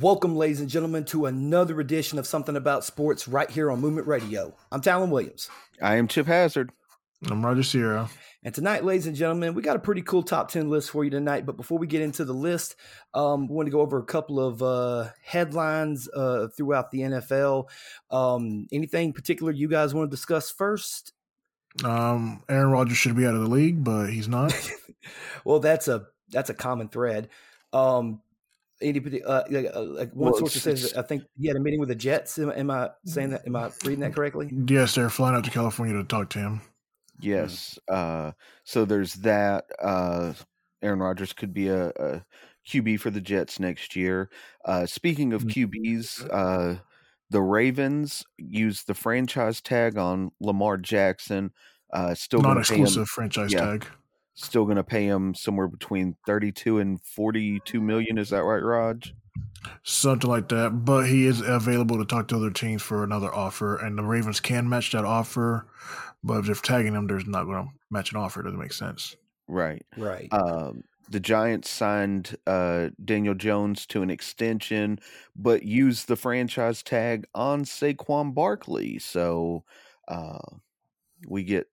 Welcome, ladies and gentlemen, to another edition of Something About Sports right here on Movement Radio. I'm Talon Williams. I am Chip Hazard. I'm Roger Sierra. And tonight, ladies and gentlemen, we got a pretty cool top 10 list for you tonight. But before we get into the list, um, we want to go over a couple of uh, headlines uh, throughout the NFL. Um, anything particular you guys want to discuss first? Um, Aaron Rodgers should be out of the league, but he's not. well, that's a that's a common thread. Um, any uh, like one well, source says I think he had a meeting with the Jets. Am, am, I saying that? Am I reading that correctly? Yes, they're flying out to California to talk to him. Yes. Uh, so there's that. Uh, Aaron Rodgers could be a, a, QB for the Jets next year. Uh, speaking of mm. QBs, uh, the Ravens use the franchise tag on Lamar Jackson. Uh, still non-exclusive franchise yeah, tag. Still going to pay him somewhere between thirty-two and forty-two million. Is that right, Raj? Something like that. But he is available to talk to other teams for another offer, and the Ravens can match that offer. But if they're tagging him, there's not going to match an offer. It doesn't make sense. Right. Right. Um, the Giants signed uh, Daniel Jones to an extension, but used the franchise tag on Saquon Barkley. So uh, we get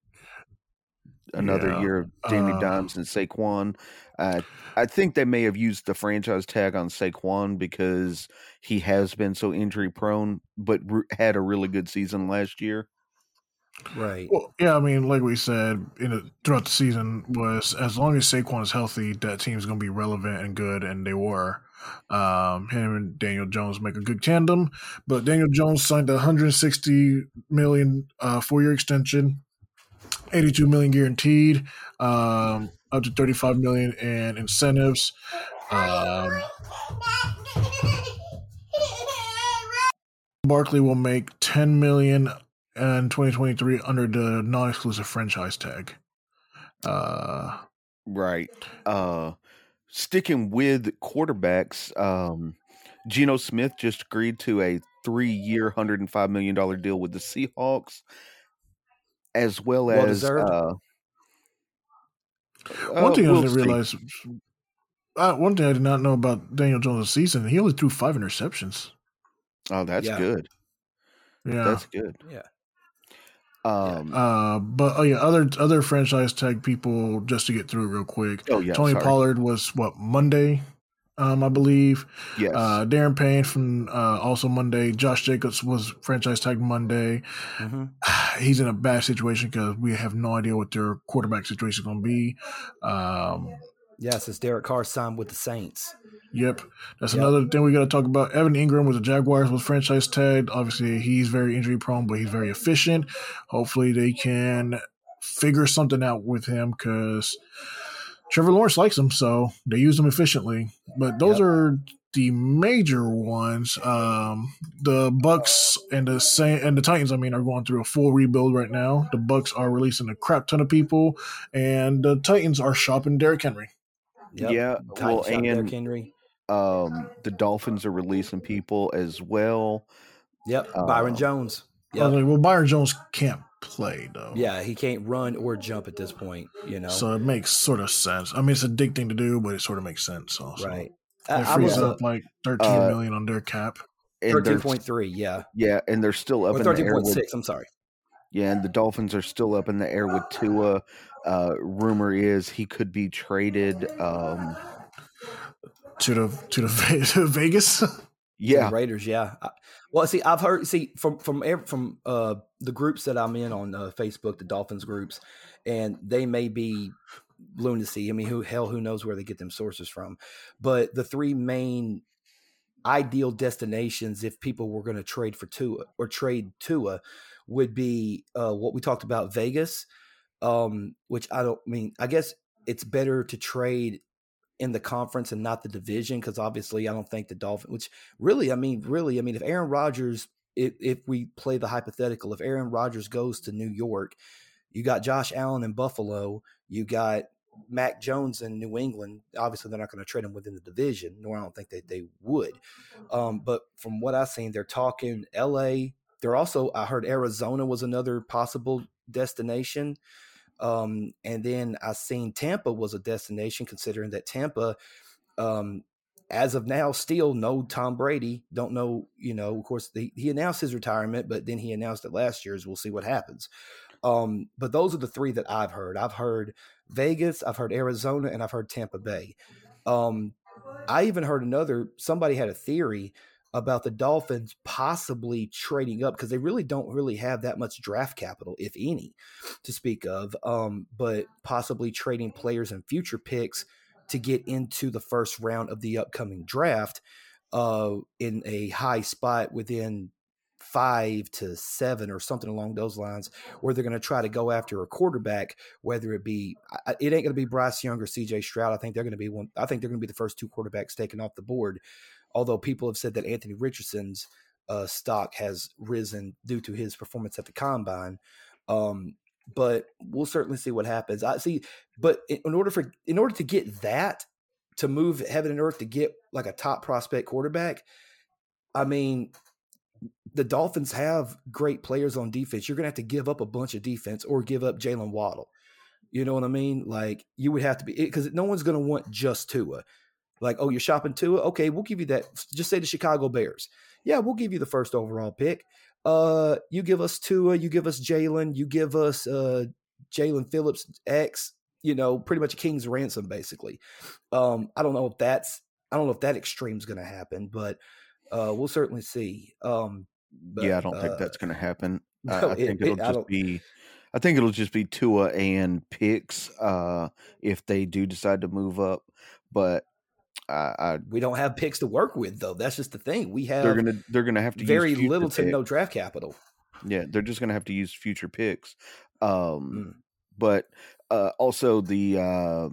another yeah. year of Danny uh, Dimes and Saquon. Uh, I think they may have used the franchise tag on Saquon because he has been so injury prone, but re- had a really good season last year. Right. Well, yeah, I mean, like we said in a, throughout the season, was as long as Saquon is healthy, that team's going to be relevant and good, and they were. Um, him and Daniel Jones make a good tandem, but Daniel Jones signed a 160 million uh, four year extension, 82 million guaranteed, um, up to 35 million in incentives. Um, Barkley will make 10 million in 2023 under the non-exclusive franchise tag. Uh, right. Uh, sticking with quarterbacks, um, Geno Smith just agreed to a three-year, hundred and five million dollar deal with the Seahawks, as well, well as uh, one uh, thing we'll I didn't realize. Uh, one thing I did not know about Daniel Jones' season, he only threw five interceptions. Oh, that's yeah. good. Yeah, that's good. Yeah. Um, uh, but oh yeah, other other franchise tag people just to get through real quick. Oh yeah, Tony sorry. Pollard was what Monday, um, I believe. Yes. Uh, Daron Payne from uh, also Monday. Josh Jacobs was franchise tagged Monday. Mm-hmm. He's in a bad situation because we have no idea what their quarterback situation is going to be. Um, yes, it's Derek Carr signed with the Saints. Yep, that's yep. another thing we got to talk about. Evan Engram with the Jaguars was franchise tagged. Obviously, he's very injury prone, but he's very efficient. Hopefully, they can figure something out with him because Trevor Lawrence likes them, so they use them efficiently. But those yep. are the major ones. Um, the Bucs and the and the Titans, I mean, are going through a full rebuild right now. The Bucs are releasing a crap ton of people, and the Titans are shopping Derrick Henry. Yep. Yeah, well, and Derrick Henry. Um, the Dolphins are releasing people as well. Yep, Byron uh, Jones. Yep. Like, well, Byron Jones can't play though. Yeah, he can't run or jump at this point. You know, so it makes sort of sense. I mean, it's a dick thing to do, but it sort of makes sense. Also. Right. It frees up like thirteen uh, million on their cap. Thirteen point three. Yeah. Yeah, and they're still up. Or thirteen point six. I'm sorry. Yeah, and the Dolphins are still up in the air with Tua. Uh, rumor is he could be traded. Um, to the to the to Vegas. Yeah, Raiders. Yeah. Well, see, I've heard see from from from uh, the groups that I'm in on uh, Facebook, the Dolphins groups, and they may be lunacy. I mean, who hell who knows where they get them sources from? But the three main ideal destinations, if people were going to trade for Tua or trade Tua, would be uh, what we talked about, Vegas. Um, which I don't mean. I guess it's better to trade in the conference and not the division because obviously I don't think the Dolphins. Which really, I mean, really, I mean, if Aaron Rodgers, if, if we play the hypothetical, if Aaron Rodgers goes to New York, you got Josh Allen in Buffalo, you got Mac Jones in New England. Obviously, they're not going to trade him within the division, nor I don't think that they would. Um, but from what I've seen, they're talking L.A. They're also, I heard Arizona was another possible destination. Um, and then I seen Tampa was a destination, considering that Tampa, um, as of now, still no Tom Brady. Don't know, you know, of course, he, he announced his retirement, but then he announced it last year. year's. We'll see what happens. Um, but those are the three that I've heard. I've heard Vegas, I've heard Arizona, and I've heard Tampa Bay. Um, I even heard another, somebody had a theory about the Dolphins possibly trading up because they really don't really have that much draft capital, if any, to speak of. Um, but possibly trading players and future picks to get into the first round of the upcoming draft uh, in a high spot within five to seven or something along those lines, where they're going to try to go after a quarterback, whether it be it ain't going to be Bryce Young or C.J. Stroud. I think they're going to be one. I think they're going to be the first two quarterbacks taken off the board. Although people have said that Anthony Richardson's uh, stock has risen due to his performance at the combine. Um, but we'll certainly see what happens. I see, but in order for in order to get that to move heaven and earth to get like a top prospect quarterback, I mean, the Dolphins have great players on defense. You're going to have to give up a bunch of defense or give up Jaylen Waddle. You know what I mean? Like you would have to be because no one's going to want just Tua. Like, oh, you're shopping Tua? Okay, we'll give you that. Just say the Chicago Bears. Yeah, we'll give you the first overall pick. Uh, you give us Tua, you give us Jaylen, you give us uh Jaelan Phillips X. You know, pretty much a king's ransom, basically. Um, I don't know if that's I don't know if that extreme is going to happen, but uh, we'll certainly see. Um, but, yeah, I don't uh, think that's going to happen. No, I, I, think it, will just be. I think it'll just be Tua and picks uh, if they do decide to move up. But I, I, we don't have picks to work with though. That's just the thing. We have they're gonna they're gonna have to very little to no draft capital. Yeah, they're just gonna have to use future picks. Um, mm. But uh, also the uh,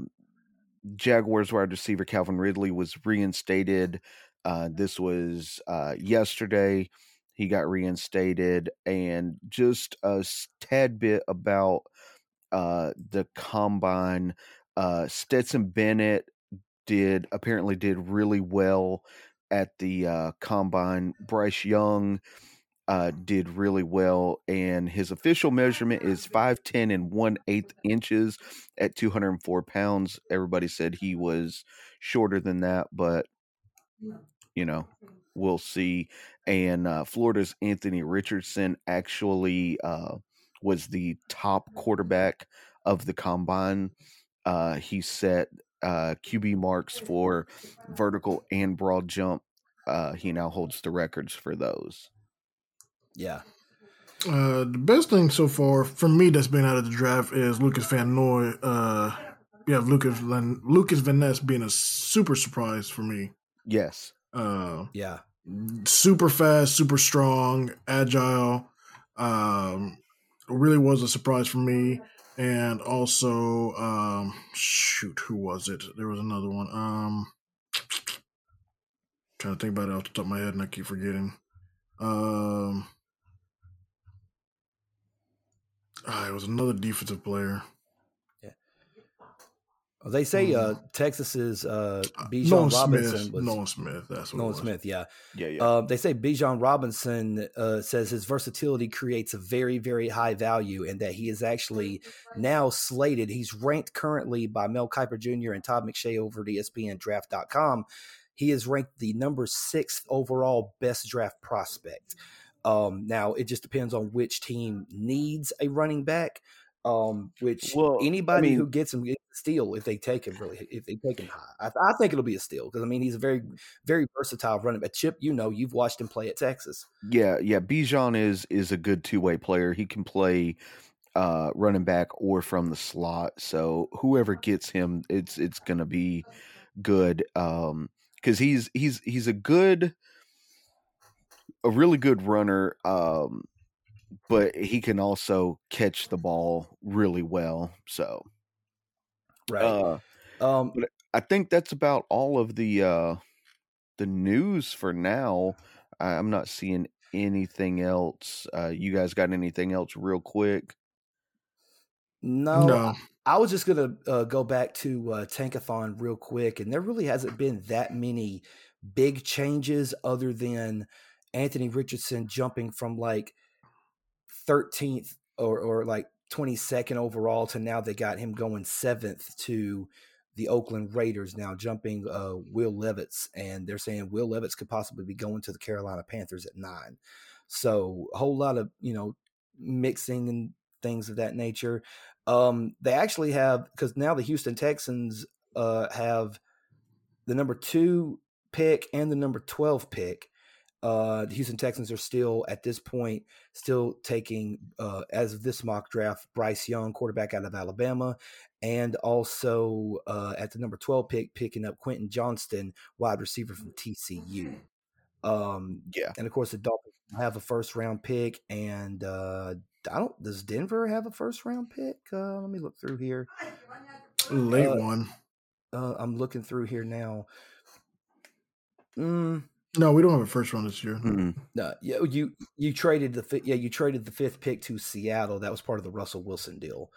Jaguars wide receiver Calvin Ridley was reinstated. Uh, this was uh, yesterday. He got reinstated, and just a tad bit about uh, the combine. Uh, Stetson Bennett did apparently did really well at the uh, combine. Bryce Young uh, did really well, and his official measurement is five ten and one eighth inches at two hundred and four pounds. Everybody said he was shorter than that, but you know we'll see. And uh, Florida's Anthony Richardson actually uh, was the top quarterback of the combine. Uh, he set uh, QB marks for vertical and broad jump. Uh, he now holds the records for those. Yeah. Uh, the best thing so far for me that's been out of the draft is Lucas Van Noy. Uh, yeah, Lucas Van, Lukas Van Ness being a super surprise for me. Yes. Uh, yeah. Super fast, super strong, agile. Um, really was a surprise for me and also um shoot who was it? There was another one um trying to think about it off the top of my head and i keep forgetting. Um ah, it was another defensive player they say uh, mm-hmm. Texas's uh, uh Bijan Robinson Smith, was Nolan Smith. That's Nolan Smith. Yeah, yeah, yeah. Uh, they say Bijan Robinson uh, says his versatility creates a very, very high value, and that he is actually now slated. He's ranked currently by Mel Kiper Jr. and Todd McShay over at ESPN Draft.com. He is ranked the number sixth overall best draft prospect. Um, now it just depends on which team needs a running back um, which well, anybody I mean, who gets him gets a steal if they take him really if they take him high. I, I think it'll be a steal because I mean he's a very very versatile running back. Chip, you know, you've watched him play at Texas. Yeah, yeah. Bijan is is a good two way player. He can play uh, running back or from the slot. So whoever gets him, it's it's gonna be good. Um, because he's he's he's a good, a really good runner. Um, but he can also catch the ball really well. So, right. Uh, um, but I think that's about all of the uh, the news for now. I'm not seeing anything else. Uh, you guys got anything else real quick? No, no. I was just gonna uh, go back to uh, Tankathon real quick, and there really hasn't been that many big changes other than Anthony Richardson jumping from like 13th or, or like 22nd overall to now they got him going seventh to the Oakland Raiders now jumping uh, Will Levis, and they're saying Will Levis could possibly be going to the Carolina Panthers at nine. So a whole lot of you know mixing and things of that nature. Um, they actually have because now the Houston Texans uh, have the number two pick and the number twelve pick. Uh, the Houston Texans are still at this point still taking uh, as of this mock draft Bryce Young, quarterback out of Alabama, and also uh, at the number twelve pick picking up Quentin Johnston, wide receiver from TCU. Um, Yeah. and of course the Dolphins have a first round pick, and uh, I don't. Does Denver have a first round pick? Uh, let me look through here. Late Uh, one. Uh, I'm looking through here now. Mm, No, we don't have a first round this year. Mm-mm. no, yeah, you you traded the fi- yeah you traded the fifth pick to Seattle. That was part of the Russell Wilson deal.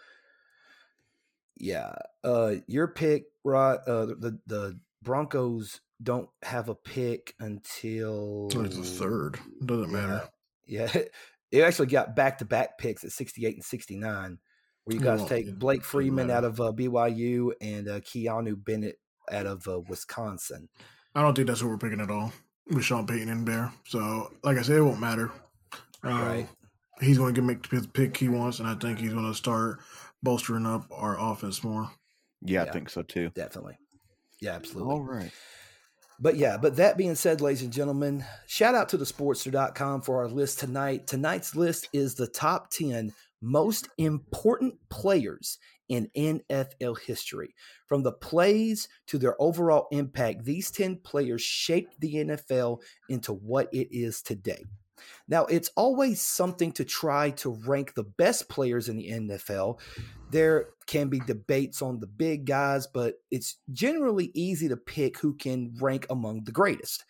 Yeah, uh, your pick, right? Uh, the the Broncos don't have a pick until It's the third. Doesn't matter. Yeah, it actually got back to back picks at 68 and 69, where you guys Well, take Blake Freeland out of uh, BYU and uh, Keeanu Benton out of uh, Wisconsin. I don't think that's what we're picking at all with Sean Payton in there. So, like I said, it won't matter. Um, Right. He's going to make his pick he wants, and I think he's going to start bolstering up our offense more. Yeah, I think so too. Definitely. Yeah, absolutely. All right. But yeah, but that being said, ladies and gentlemen, shout out to the sportster.com for our list tonight. Tonight's list is the top 10 most important players in NFL history. From the plays to their overall impact, these 10 players shaped the NFL into what it is today. Now, it's always something to try to rank the best players in the NFL. There can be debates on the big guys, but it's generally easy to pick who can rank among the greatest.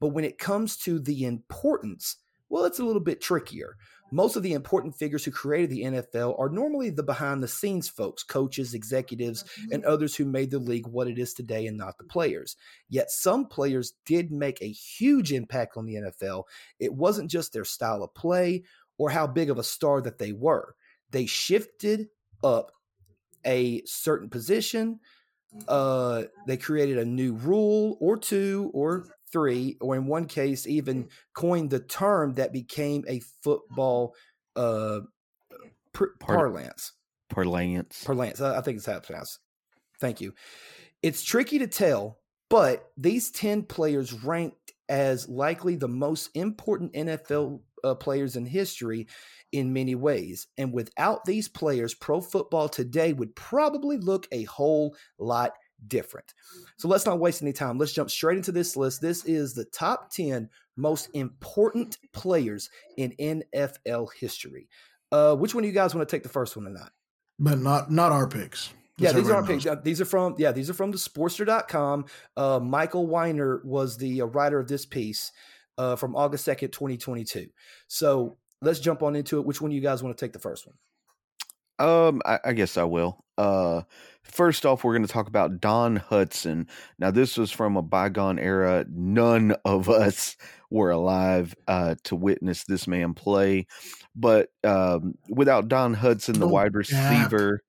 But when it comes to the importance, well, it's a little bit trickier. Most of the important figures who created the NFL are normally the behind the scenes folks, coaches, executives, and others who made the league what it is today and not the players. Yet some players did make a huge impact on the NFL. It wasn't just their style of play or how big of a star that they were. They shifted up a certain position. Uh, they created a new rule or two or three, or in one case, even coined the term that became a football uh, pr- Part- parlance. Parlance. Parlance. I I think it's how it's pronounced. Thank you. It's tricky to tell, but these 10 players ranked as likely the most important NFL uh, players in history in many ways. And without these players, pro football today would probably look a whole lot different. So let's not waste any time. Let's jump straight into this list. This is the top 10 most important players in NFL history. Uh, which one of you guys want to take the first one or not? But not not our picks. Yeah, these aren't picks. Uh, These are from yeah, these are from the Sportster.com. Uh, Michael Weiner was the uh, writer of this piece uh, from August second, twenty twenty two. So let's jump on into it. Which one of you guys want to take the first one? Um, I, I guess I will. Uh, first off, we're going to talk about Don Hutson. Now, this was from a bygone era. None of us were alive uh, to witness this man play. But um, without Don Hutson, the Don't wide receiver,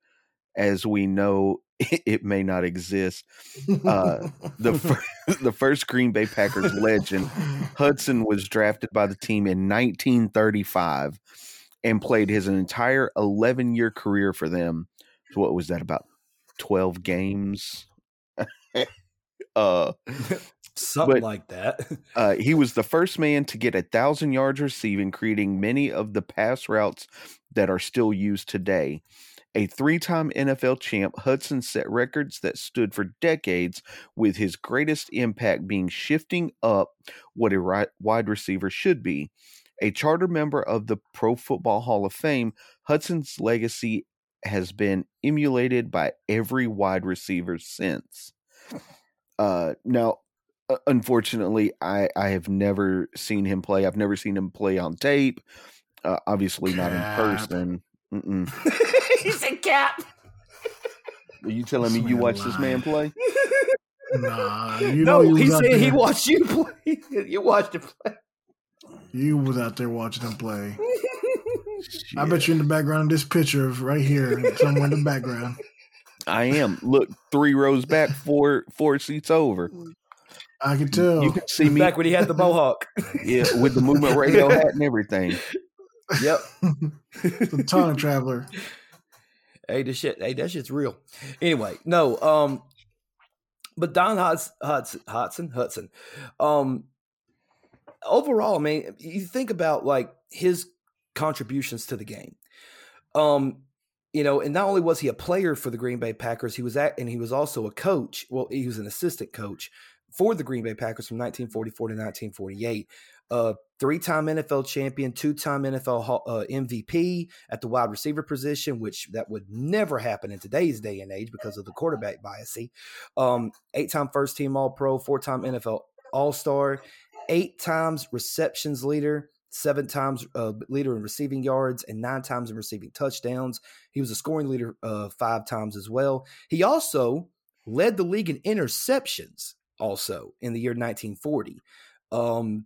as we know, it, may not exist. Uh, the fir- the first Green Bay Packers legend Hutson was drafted by the team in 1935 and played his entire 11 year career for them. So what was that about 12 games? uh, Something But- like that. uh, he was the first man to get a thousand yards receiving, creating many of the pass routes that are still used today. A three time NFL champ, Hutson set records that stood for decades, with his greatest impact being shifting up what a ri- wide receiver should be. A charter member of the Pro Football Hall of Fame, Hutson's legacy has been emulated by every wide receiver since. Uh, now, unfortunately, I, I have never seen him play. I've never seen him play on tape. Uh, obviously, not in person. Mm-mm. he said cap. Are you telling me you watched this man play? Nah, you no, know he out said he watched you play. you watched him play. You was out there watching him play. I bet you in the background of this picture of right here, somewhere in the background. I am. Look, three rows back, four four seats over. I can tell. You can see me back when he had the mohawk. yeah, with the movement radio hat and everything. Yep. the time traveler. Hey, this shit. Hey, that shit's real. Anyway, no. Um, but Don Hutson, Hutson, Hutson, Hutson. Um, overall, I mean, you think about like his contributions to the game. Um, you know, and not only was he a player for the Green Bay Packers, he was at, and he was also a coach. Well, he was an assistant coach for the Green Bay Packers from 1944 to 1948. Uh, three-time NFL champion, two-time NFL uh, MVP at the wide receiver position, which that would never happen in today's day and age because of the quarterback bias. Um, eight-time first-team All-Pro, four-time NFL All-Star, eight times receptions leader, seven times uh, leader in receiving yards, and nine times in receiving touchdowns. He was a scoring leader uh, five times as well. He also led the league in interceptions also in the year 1940. Um,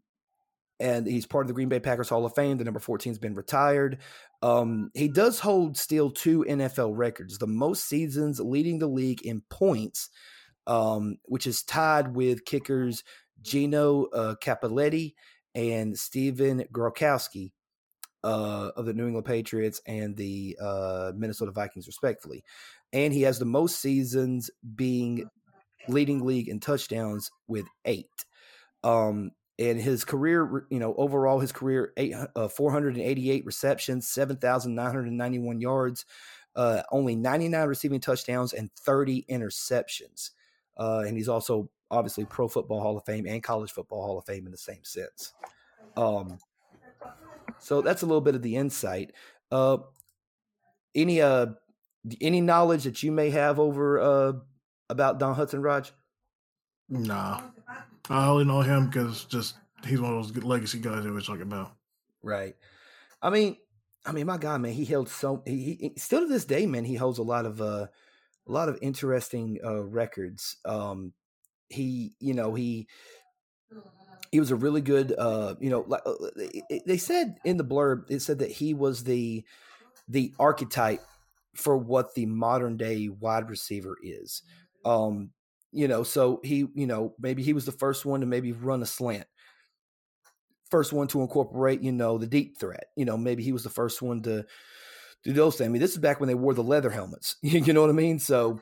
and he's part of the Green Bay Packers Hall of Fame. The number 14 has been retired. Um, he does hold still two NFL records the most seasons leading the league in points, um, which is tied with kickers Gino uh, Cappelletti and Stephen Gostkowski uh, of the New England Patriots and the uh, Minnesota Vikings, respectfully. And he has the most seasons being leading league in touchdowns with eight. Um, and his career, you know, overall, his career, eight, uh, 488 receptions, 7,991 yards, uh, only 99 receiving touchdowns, and 30 interceptions. Uh, and he's also obviously Pro Football Hall of Fame and College Football Hall of Fame in the same sense. Um, so that's a little bit of the insight. Uh, any uh, any knowledge that you may have over uh, about Don Hutson, Raj? Nah, I only know him because just he's one of those legacy guys that we're talking about. Right. I mean, I mean, my God, man, he held so he, he still to this day, man, he holds a lot of uh, a lot of interesting uh, records. Um, he, you know, he he was a really good, uh, you know, like uh, they said in the blurb, it said that he was the the archetype for what the modern day wide receiver is. Um, you know, so he, you know, maybe he was the first one to maybe run a slant. First one to incorporate, you know, the deep threat. You know, maybe he was the first one to do those things. I mean, this is back when they wore the leather helmets. you know what I mean? So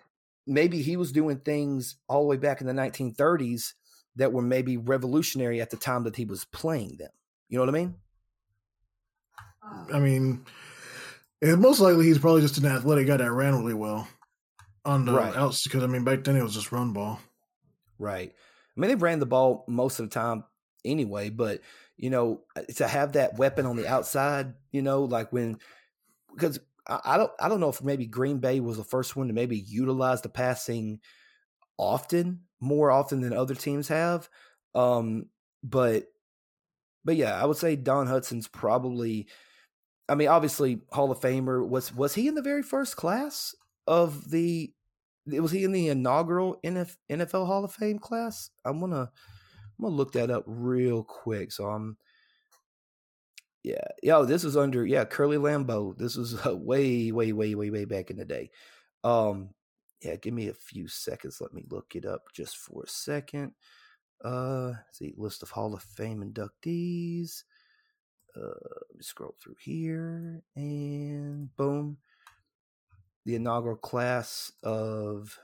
maybe he was doing things all the way back in the 1930s that were maybe revolutionary at the time that he was playing them. You know what I mean? I mean, most likely he's probably just an athletic guy that ran really well on the right. outs because I mean back then it was just run ball. Right. I mean they ran the ball most of the time anyway, but you know uh, to have that weapon on the outside, you know, like when because I, don't I don't know if maybe Green Bay was the first one to maybe utilize the passing often, more often than other teams have. Um, but but yeah, I would say Don Hutson's probably. I mean, obviously Hall of Famer. Was was he in the very first class of the was he in the inaugural NFL Hall of Fame class? I'm gonna I'm gonna look that up real quick. So I'm yeah, yo, this was under yeah Curly Lambeau. This was uh, way way way way way back in the day. Um, yeah, give me a few seconds. Let me look it up just for a second. Uh, see list of Hall of Fame inductees. Uh, scroll through here and boom the inaugural class of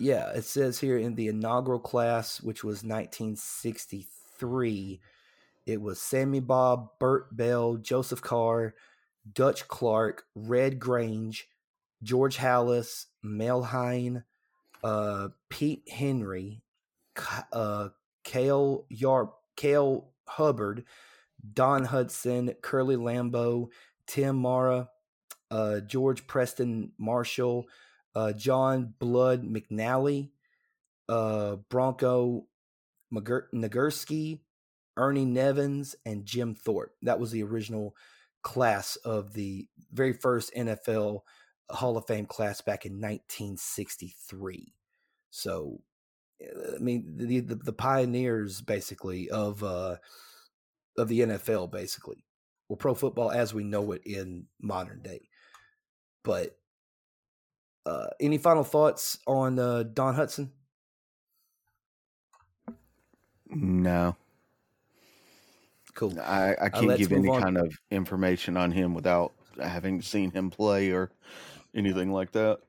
yeah it says here in the inaugural class which was 1963 it was sammy Baugh, bert bell joseph carr dutch clark red grange george halas mel hein uh, pete henry uh, cale Yar- cale hubbard don hutson curly lambeau Tim Mara, uh, George Preston Marshall, uh, John Blood McNally, uh, Bronco Nagurski, Ernie Nevins, and Jim Thorpe. That was the original class of the very first NFL Hall of Fame class back in 1963. So, I mean, the the, the pioneers basically of uh, of the NFL, basically or pro football as we know it in modern day. But uh, any final thoughts on uh, Don Hutson? No. Cool. I, I Uh, can't let's give any on. kind of information on him without having seen him play or anything like that.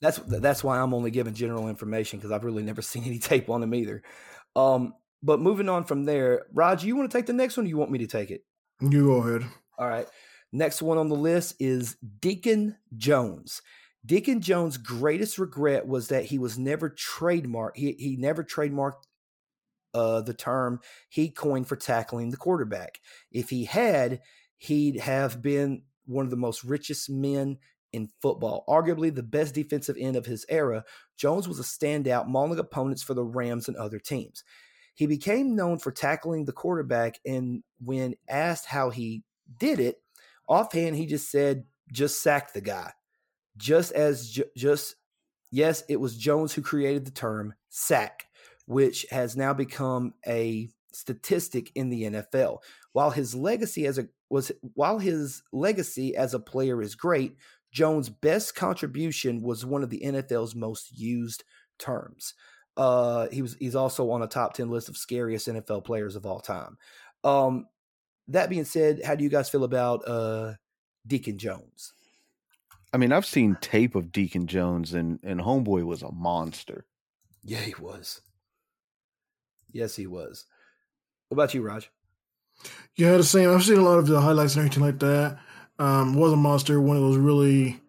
That's that's why I'm only giving general information because I've really never seen any tape on him either. Um, but moving on from there, Raj, you want to take the next one? or You want me to take it? You go ahead. All right. Next one on the list is Deacon Jones. Deacon Jones' greatest regret was that he was never trademarked. He he never trademarked uh, the term he coined for tackling the quarterback. If he had, he'd have been one of the most richest men in football, arguably the best defensive end of his era. Jones was a standout, mauling opponents for the Rams and other teams. He became known for tackling the quarterback, and when asked how he did it, offhand he just said, "Just sack the guy." Just as ju- just yes, it was Jones who created the term sack, which has now become a statistic in the NFL. While his legacy as a was while his legacy as a player is great, Jones' best contribution was one of the NFL's most used terms. Uh, he was he's also on a top ten list of scariest NFL players of all time. Um, that being said, how do you guys feel about uh, Deacon Jones? I mean, I've seen tape of Deacon Jones, and and Homeboy was a monster. Yeah, he was. Yes, he was. What about you, Raj? Yeah, the same. I've seen a lot of the highlights and everything like that. Um, was a monster, one of those really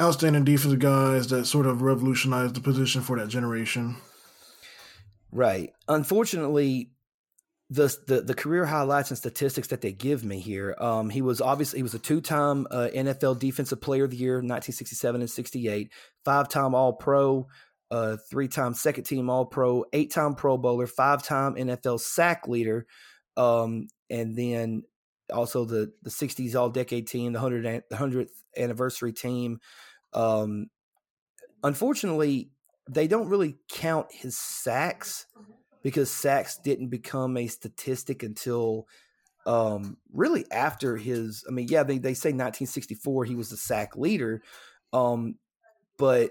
outstanding defensive guys that sort of revolutionized the position for that generation. Right. Unfortunately, the the, the career highlights and statistics that they give me here, um, he was obviously he was a two time uh, NFL Defensive Player of the Year, 1967 and 68, five time All Pro, uh, three time second team All Pro, eight time Pro Bowler, five time NFL sack leader, um, and then also the the 60s All Decade team, the 100 the 100th anniversary team. Um, unfortunately, they don't really count his sacks because sacks didn't become a statistic until um, really after his. I mean, yeah, they, they say 1964 he was the sack leader, um, but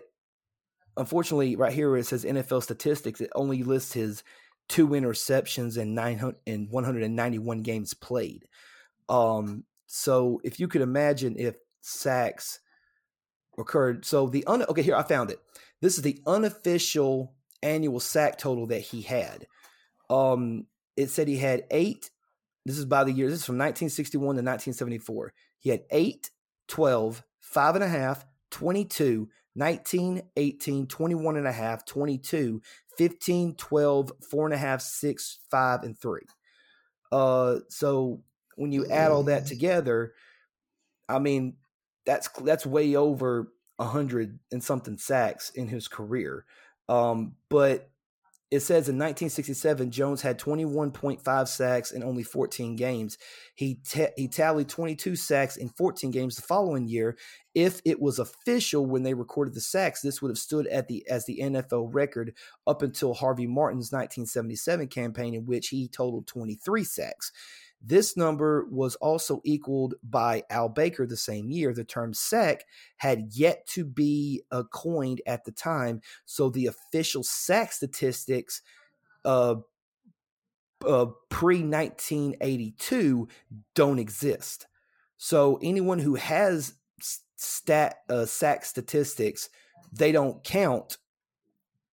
unfortunately, right here it says NFL statistics. It only lists his two interceptions and 900 and 191 games played. Um, so if you could imagine if sacks occurred, so the un okay here I found it. This is the unofficial annual sack total that he had. Um, it said he had eight. This is by the year. This is from 1961 to 1974. He had 8, 12, 5 and a half, 22, 19, 18, 21 and a half, 22, 15, 12, 4 and a half, 6, 5, and 3. Uh, so when you add all that together, I mean, that's that's way over a hundred and something sacks in his career. Um, but it says in 1967, Jones had 21.5 sacks in only 14 games. He ta- he tallied 22 sacks in 14 games the following year. If it was official when they recorded the sacks, this would have stood at the as the NFL record up until Harvey Martin's 1977 campaign, in which he totaled 23 sacks. This number was also equaled by Al Baker the same year. The term sec had yet to be uh, coined at the time, so the official sec statistics uh, uh, pre 1982 don't exist. So anyone who has stat uh, statistics, they don't count,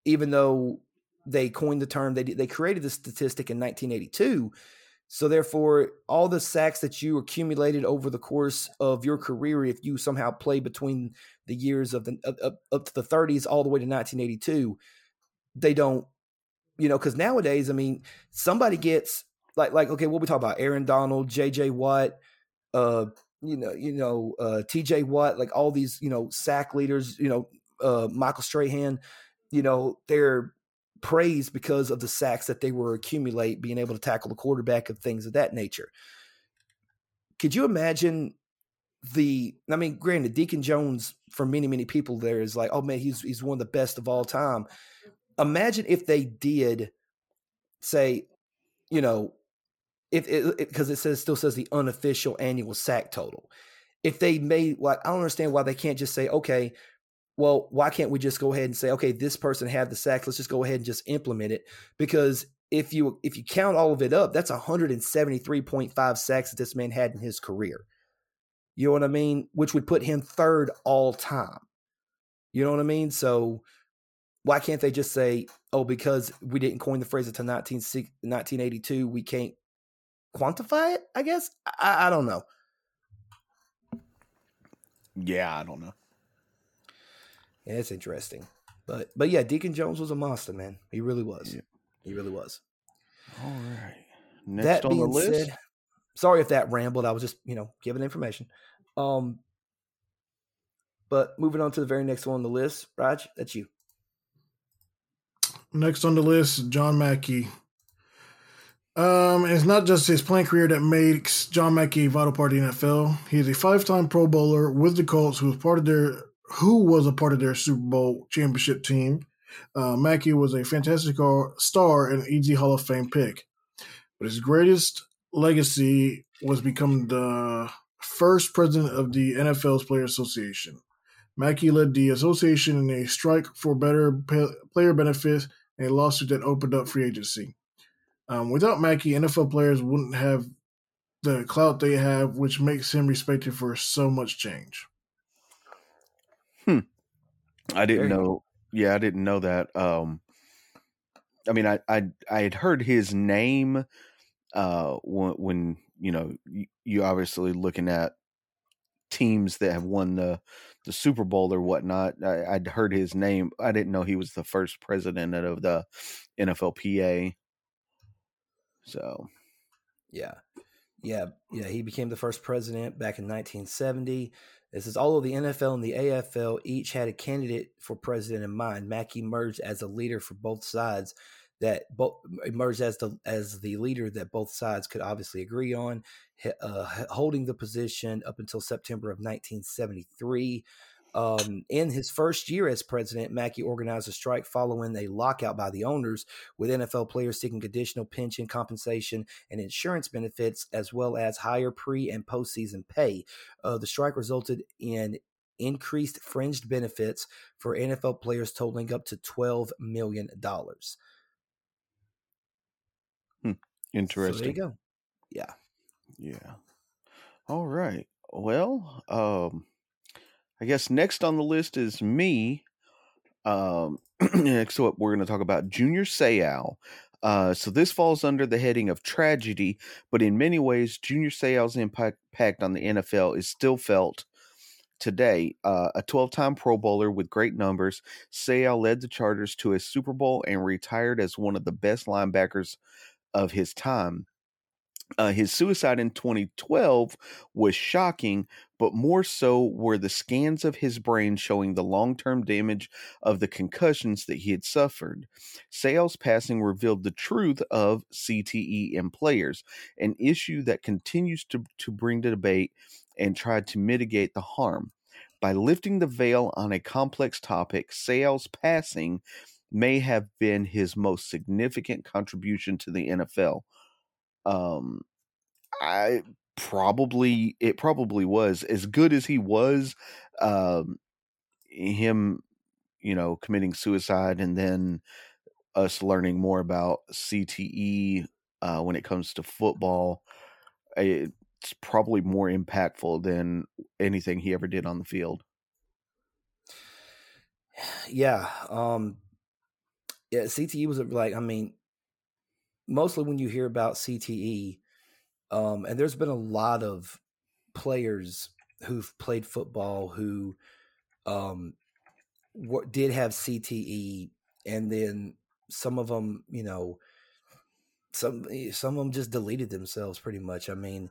even though they coined the term. They they created the statistic in 1982. So therefore, all the sacks that you accumulated over the course of your career, if you somehow play between the years of the up, up to the 30s all the way to 1982, they don't, you know, because nowadays, I mean, somebody gets like like okay, what we talk about? Aaron Donald, J.J. Watt, uh, you know, you know, uh, T.J. Watt, like all these, you know, sack leaders, you know, uh, Michael Strahan, you know, they're praised because of the sacks that they were accumulate, being able to tackle the quarterback and things of that nature. Could you imagine the? I mean, granted, Deacon Jones for many many people there is like, oh man, he's he's one of the best of all time. Imagine if they did say, you know, if it because it, it, says still says the unofficial annual sack total. If they made like, I don't understand why they can't just say, okay, well, why can't we just go ahead and say, okay, this person had the sacks, let's just go ahead and just implement it? Because if you if you count all of it up, that's 173.5 sacks that this man had in his career. You know what I mean? Which would put him third all time. You know what I mean? So why can't they just say, oh, because we didn't coin the phrase until 19, 1982, we can't quantify it? I guess. I, I don't know. Yeah, I don't know. Yeah, it's interesting. But but yeah, Deacon Jones was a monster, man. He really was. Yeah. He really was. All right. Next that on the list. Said, sorry if that rambled. I was just, you know, giving information. Um but moving on to the very next one on the list, Raj, that's you. Next on the list, John Mackey. Um, it's not just his playing career that makes John Mackey a vital part of the NFL. He's a five-time Pro Bowler with the Colts, who was part of their who was a part of their Super Bowl championship team. Uh, Mackey was a fantastic star and easy Hall of Fame pick. But his greatest legacy was becoming the first president of the NFL's Player Association. Mackey led the association in a strike for better player benefits and a lawsuit that opened up free agency. Um, without Mackey, NFL players wouldn't have the clout they have, which makes him respected for so much change. Hmm. I didn't know. Yeah, I didn't know that. Um, I mean, I I I had heard his name uh, when, when you know you, obviously looking at teams that have won the the Super Bowl or whatnot. I, would heard his name. I didn't know he was the first president of the NFLPA. So, yeah, yeah, yeah. He became the first president back in 1970. This is although the NFL and the AFL each had a candidate for president in mind. Mackey emerged as a leader for both sides that both emerged as the as the leader that both sides could obviously agree on, uh, holding the position up until September of 1973. Um, in his first year as president, Mackey organized a strike following a lockout by the owners, with NFL players seeking additional pension compensation and insurance benefits, as well as higher pre and postseason pay. Uh, the strike resulted in increased fringed benefits for NFL players totaling up to $12 million. Hmm. Interesting. So there you go. Yeah. Yeah. All right. Well, um, I guess next on the list is me. Um, next up, we're going to talk about Junior Seau. Uh, so this falls under the heading of tragedy, but in many ways, Junior Seau's impact on the NFL is still felt today. Uh, a 12-time Pro Bowler with great numbers, Seau led the Chargers to a Super Bowl and retired as one of the best linebackers of his time. Uh, his suicide in 2012 was shocking, but more so were the scans of his brain showing the long term damage of the concussions that he had suffered. Seau's passing revealed the truth of CTE in players, an issue that continues to, to bring to debate and try to mitigate the harm. By lifting the veil on a complex topic, Seau's passing may have been his most significant contribution to the NFL um i probably it probably was as good as he was um him you know committing suicide and then us learning more about cte uh when it comes to football it's probably more impactful than anything he ever did on the field. Yeah um yeah cte was like i mean mostly when you hear about CTE, um, and there's been a lot of players who've played football who um, w- did have CTE, and then some of them, you know, some eh, some of them just deleted themselves pretty much. I mean,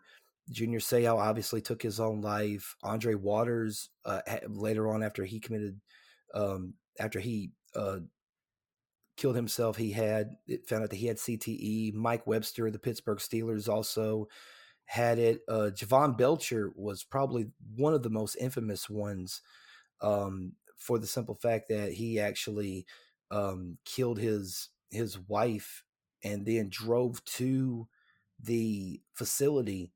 Junior Seau obviously took his own life. Andre Waters uh, later on after he committed um, after he uh, killed himself. He had it found out that he had CTE. Mike Webster, the Pittsburgh Steelers, also had it. Uh, Jovan Belcher was probably one of the most infamous ones um, for the simple fact that he actually um, killed his his wife and then drove to the facility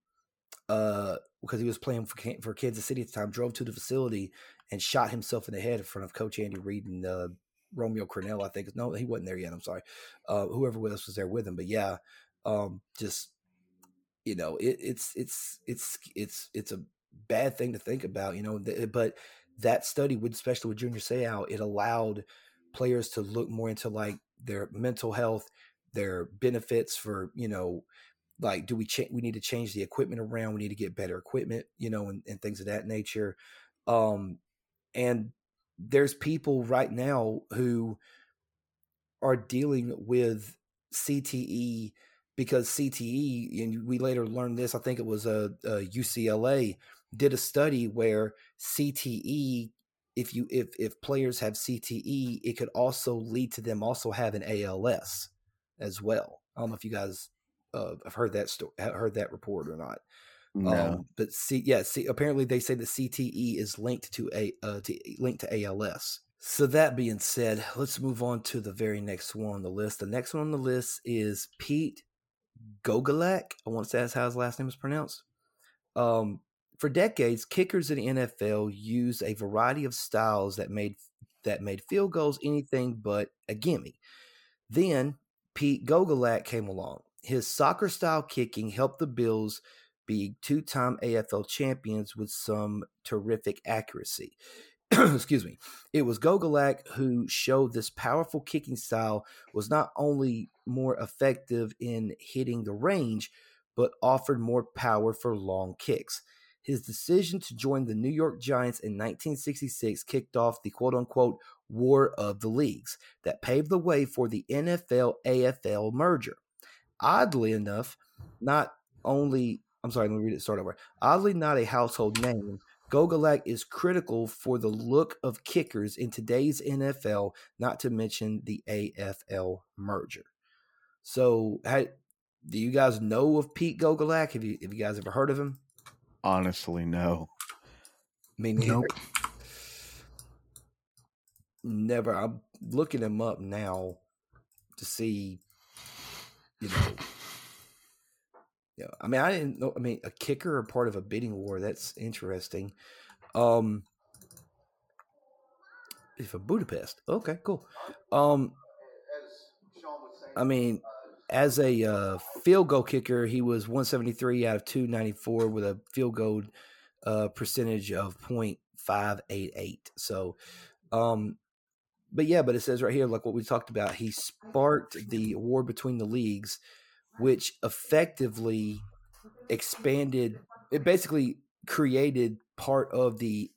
uh, because he was playing for for Kansas City at the time. Drove to the facility and shot himself in the head in front of Coach Andy Reid and uh, Romeo Crennel. I think no, he wasn't there yet. I'm sorry. Uh, whoever else was there with him, but yeah, um, just you know, it, it's it's it's it's it's a bad thing to think about, you know. But that study, with especially with Junior Seau, it allowed players to look more into like their mental health, their benefits for you know like do we change we need to change the equipment around we need to get better equipment you know and, and things of that nature um and there's people right now who are dealing with cte because cte and we later learned this i think it was a, a ucla did a study where cte if you if if players have cte it could also lead to them also having als as well i don't know if you guys uh, I've heard that story, heard that report or not. No. Um, but see, yeah, see, apparently they say the CTE is linked to a uh, to linked to ALS. So that being said, let's move on to the very next one on the list. The next one on the list is Pete Gogolak. I want to say that's how his last name is pronounced. Um, for decades, kickers in the NFL used a variety of styles that made that made field goals anything but a gimme. Then Pete Gogolak came along. His soccer style kicking helped the Bills two time AFL champions with some terrific accuracy. Excuse me. It was Gogolak who showed this powerful kicking style was not only more effective in hitting the range, but offered more power for long kicks. His decision to join the New York Giants in 1966 kicked off the quote unquote War of the Leagues that paved the way for the NFL AFL merger. Oddly enough, not only I'm sorry, let me read it start over. Oddly not a household name, Gogolak is critical for the look of kickers in today's NFL, not to mention the AFL merger. So, how, do you guys know of Pete Gogolak? Have you have you guys ever heard of him? Honestly, no. Me neither. Nope. Never. I'm looking him up now to see you know, yeah. I mean, I didn't know. I mean, a kicker or part of a bidding war. That's interesting. Um, if a Budapest. Okay, cool. Um, I mean, as a uh, field goal kicker, he was 173 out of 294 with a field goal uh, percentage of 0.588. So, um, but yeah, but it says right here, like what we talked about, he sparked the war between the leagues, which effectively expanded. It basically created part of the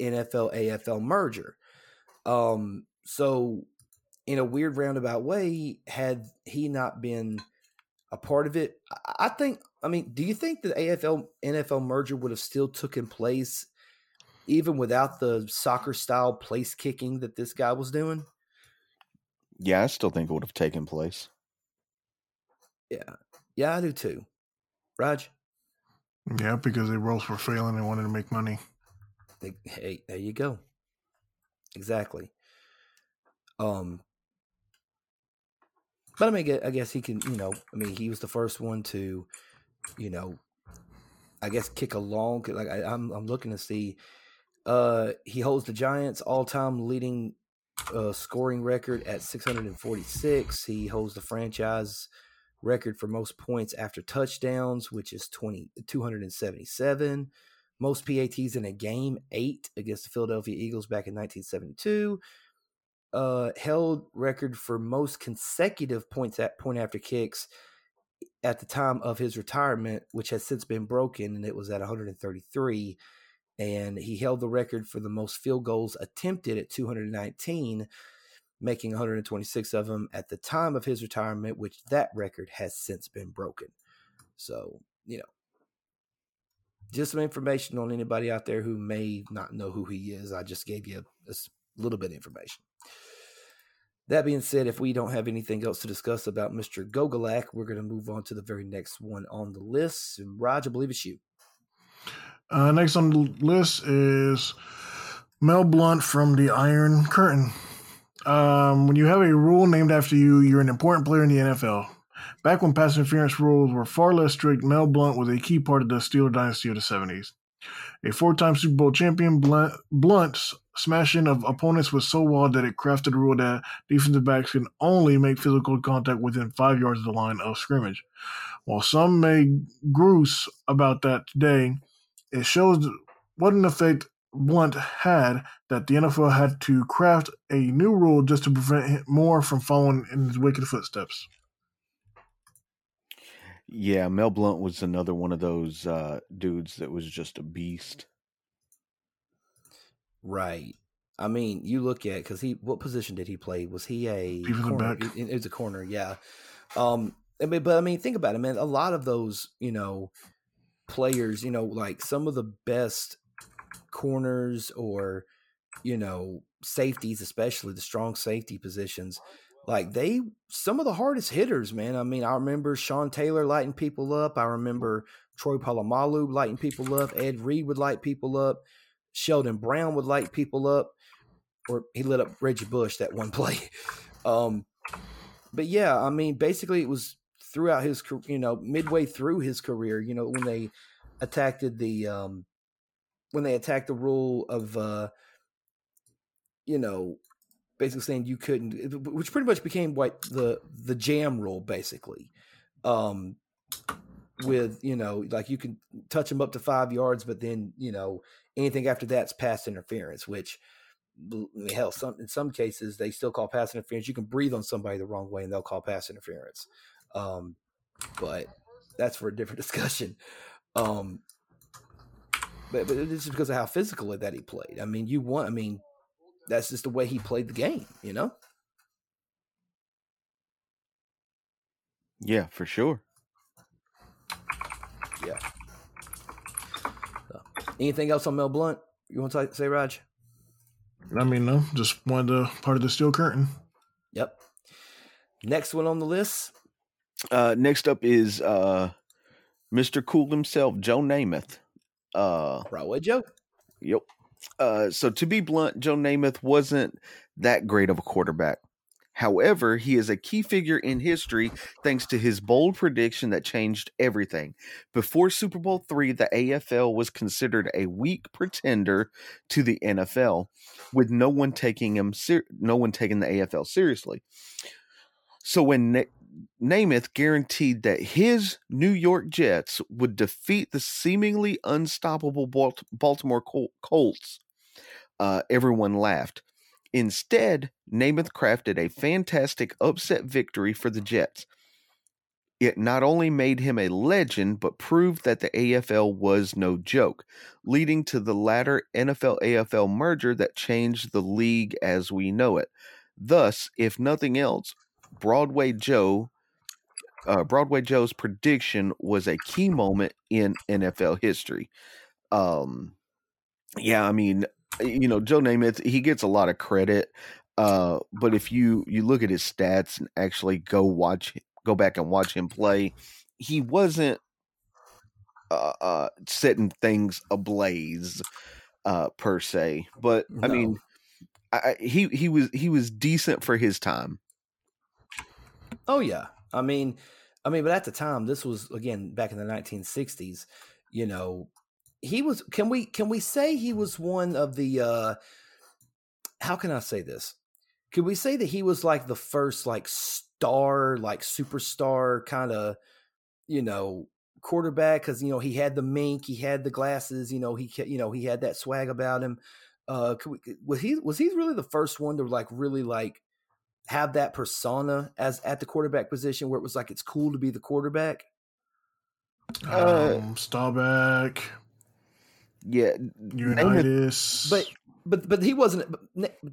NFL AFL merger. Um, so, in a weird roundabout way, had he not been a part of it, I think. I mean, do you think the AFL NFL merger would have still taken place even without the soccer style place kicking that this guy was doing. Yeah, I still think it would have taken place. Yeah. Yeah, I do too. Raj? Yeah, because they both were failing and wanted to make money. Hey, there you go. Exactly. Um, but I mean, I guess he can. You know, I mean, he was the first one to, you know, I guess kick a long. Like I, I'm, I'm looking to see uh, he holds the Giants' all-time leading uh, scoring record at 646. He holds the franchise record for most points after touchdowns, which is 20, 277. Most PATs in a game, eight against the Philadelphia Eagles back in 1972. Uh, held record for most consecutive points at point after kicks at the time of his retirement, which has since been broken, and it was at 133 and he held the record for the most field goals attempted at 219 making 126 of them at the time of his retirement which that record has since been broken so you know just some information on anybody out there who may not know who he is i just gave you a, a little bit of information that being said, if we don't have anything else to discuss about Mr. Gogolak, we're going to move on to the very next one on the list. And Raj, I believe it's you. Uh, next on the list is Mel Blount from the Iron Curtain. Um, when you have a rule named after you, you're an important player in the NFL. Back when pass interference rules were far less strict, Mel Blount was a key part of the Steeler dynasty of the 70s. A four-time Super Bowl champion, Blount, Blount's smashing of opponents was so wild that it crafted a rule that defensive backs can only make physical contact within five yards of the line of scrimmage. While some may grouse about that today, it shows what an effect Blount had that the NFL had to craft a new rule just to prevent more from following in his wicked footsteps. Yeah, Mel Blount was another one of those uh, dudes that was just a beast. Right. I mean, you look at because he what position did he play? Was he a corner? Back. It, it was a corner, yeah. Um, I mean, but I mean, think about it, man. A lot of those, you know, players, you know, like some of the best corners or you know safeties, especially the strong safety positions. Like they, some of the hardest hitters, man. I mean, I remember Sean Taylor lighting people up. I remember Troy Polamalu lighting people up. Ed Reed would light people up. Sheldon Brown would light people up, or he lit up Reggie Bush that one play. Um, but yeah, I mean, basically, it was throughout his, you know, midway through his career, you know, when they attacked the, um, when they attacked the rule of, uh, you know, basically saying you couldn't, which pretty much became what the the jam rule, basically. Um, with you know, like you can touch them up to five yards, but then you know anything after that's pass interference, which hell, some in some cases they still call pass interference. You can breathe on somebody the wrong way, and they'll call pass interference. Um, but that's for a different discussion. Um, but, but this is because of how physical that he played. I mean, you want. I mean, that's just the way he played the game. You know. Yeah, for sure. Yeah. So, anything else on Mel Blount? You want to say, Raj? I mean, no, just wanted to part of the steel curtain. Yep. Next one on the list uh, next up is uh, Mr. Cool himself, Joe Namath. Uh, Broadway Joe. Yep. Uh, so to be blunt, Joe Namath wasn't that great of a quarterback. However, he is a key figure in history thanks to his bold prediction that changed everything. Before Super Bowl three, the AFL was considered a weak pretender to the NFL, with no one taking him ser- no one taking the AFL seriously. So when Namath guaranteed that his New York Jets would defeat the seemingly unstoppable Baltimore Colts. Uh, everyone laughed. Instead, Namath crafted a fantastic upset victory for the Jets. It not only made him a legend, but proved that the AFL was no joke, leading to the latter NFL AFL merger that changed the league as we know it. Thus, if nothing else, Broadway Joe, uh, Broadway Joe's prediction was a key moment in NFL history. Um, yeah, I mean, you know, Joe Namath, he gets a lot of credit. Uh, but if you you look at his stats and actually go watch, go back and watch him play, he wasn't uh, uh setting things ablaze uh per se. But no. I mean, I, he he was he was decent for his time. Oh yeah, I mean, I mean, but at the time, this was again back in the 1960s. You know, he was. Can we can we say he was one of the? uh How can I say this? Could we say that he was like the first like star, like superstar kind of, you know, quarterback? Because you know he had the mink, he had the glasses, you know he you know he had that swag about him. Uh, we, was he was he really the first one to like really like have that persona as at the quarterback position where it was like it's cool to be the quarterback? Uh, um, Staubach. Yeah, Unitas. But but but he wasn't.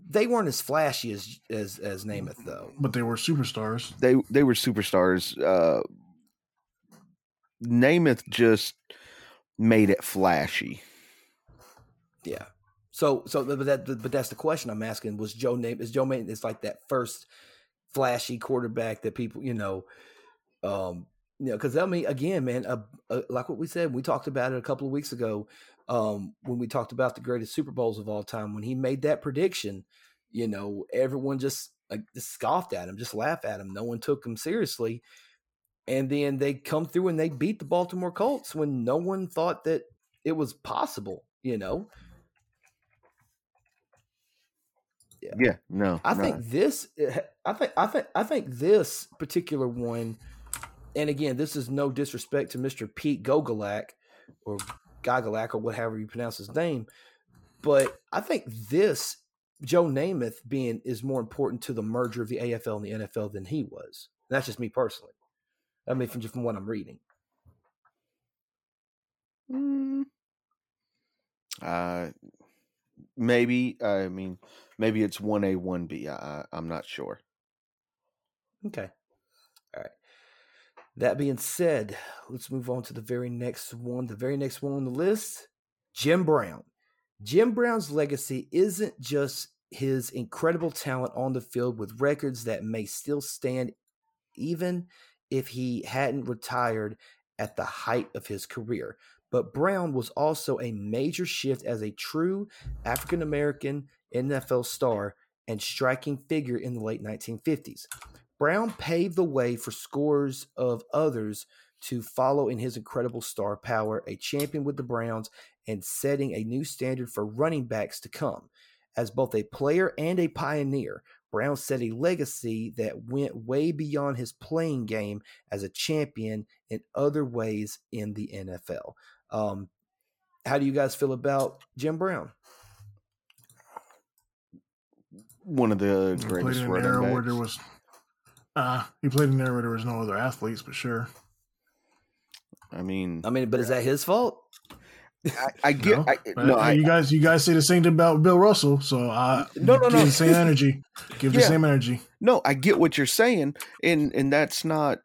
They weren't as flashy as as as Namath though. But they were superstars. They they were superstars. Uh, Namath just made it flashy. Yeah. So, so, but that, but that's the question I'm asking: Was Joe name is Joe Mason? It's like that first flashy quarterback that people, you know, um, you know, because I mean, again, man, uh, uh, like what we said, we talked about it a couple of weeks ago um, when we talked about the greatest Super Bowls of all time. When he made that prediction, you know, everyone just like just scoffed at him, just laughed at him. No one took him seriously. And then they come through and they beat the Baltimore Colts when no one thought that it was possible, you know. Yeah. yeah no. I no. think this eh, I think I think I think this particular one and again, this is no disrespect to Mr. Pete Gogolak or Gogolak or whatever you pronounce his name, but I think this Joe Namath being is more important to the merger of the AFL and the NFL than he was. That's just me personally. I mean, from just from what I'm reading. Mm. Uh, maybe. I mean, maybe it's one A, one B. I, I'm not sure. Okay. All right. That being said, let's move on to the very next one. The very next one on the list Jim Brown. Jim Brown's legacy isn't just his incredible talent on the field with records that may still stand even if he hadn't retired at the height of his career. But Brown was also a major shift as a true African American NFL star and striking figure in the late 1950s. Brown paved the way for scores of others to follow in his incredible star power, a champion with the Browns, and setting a new standard for running backs to come. As both a player and a pioneer, Brown set a legacy that went way beyond his playing game as a champion in other ways in the NFL. Um, how do you guys feel about Jim Brown? One of the greatest running backs. Where there was, uh, he played in there where there was no other athletes, but sure. I mean, I mean, but is that his fault? I, I get. No, I, no I, you guys, you guys say the same thing about Bill Russell, so I no, no, no, the same energy. Give yeah. the same energy. No, I get what you're saying, and and that's not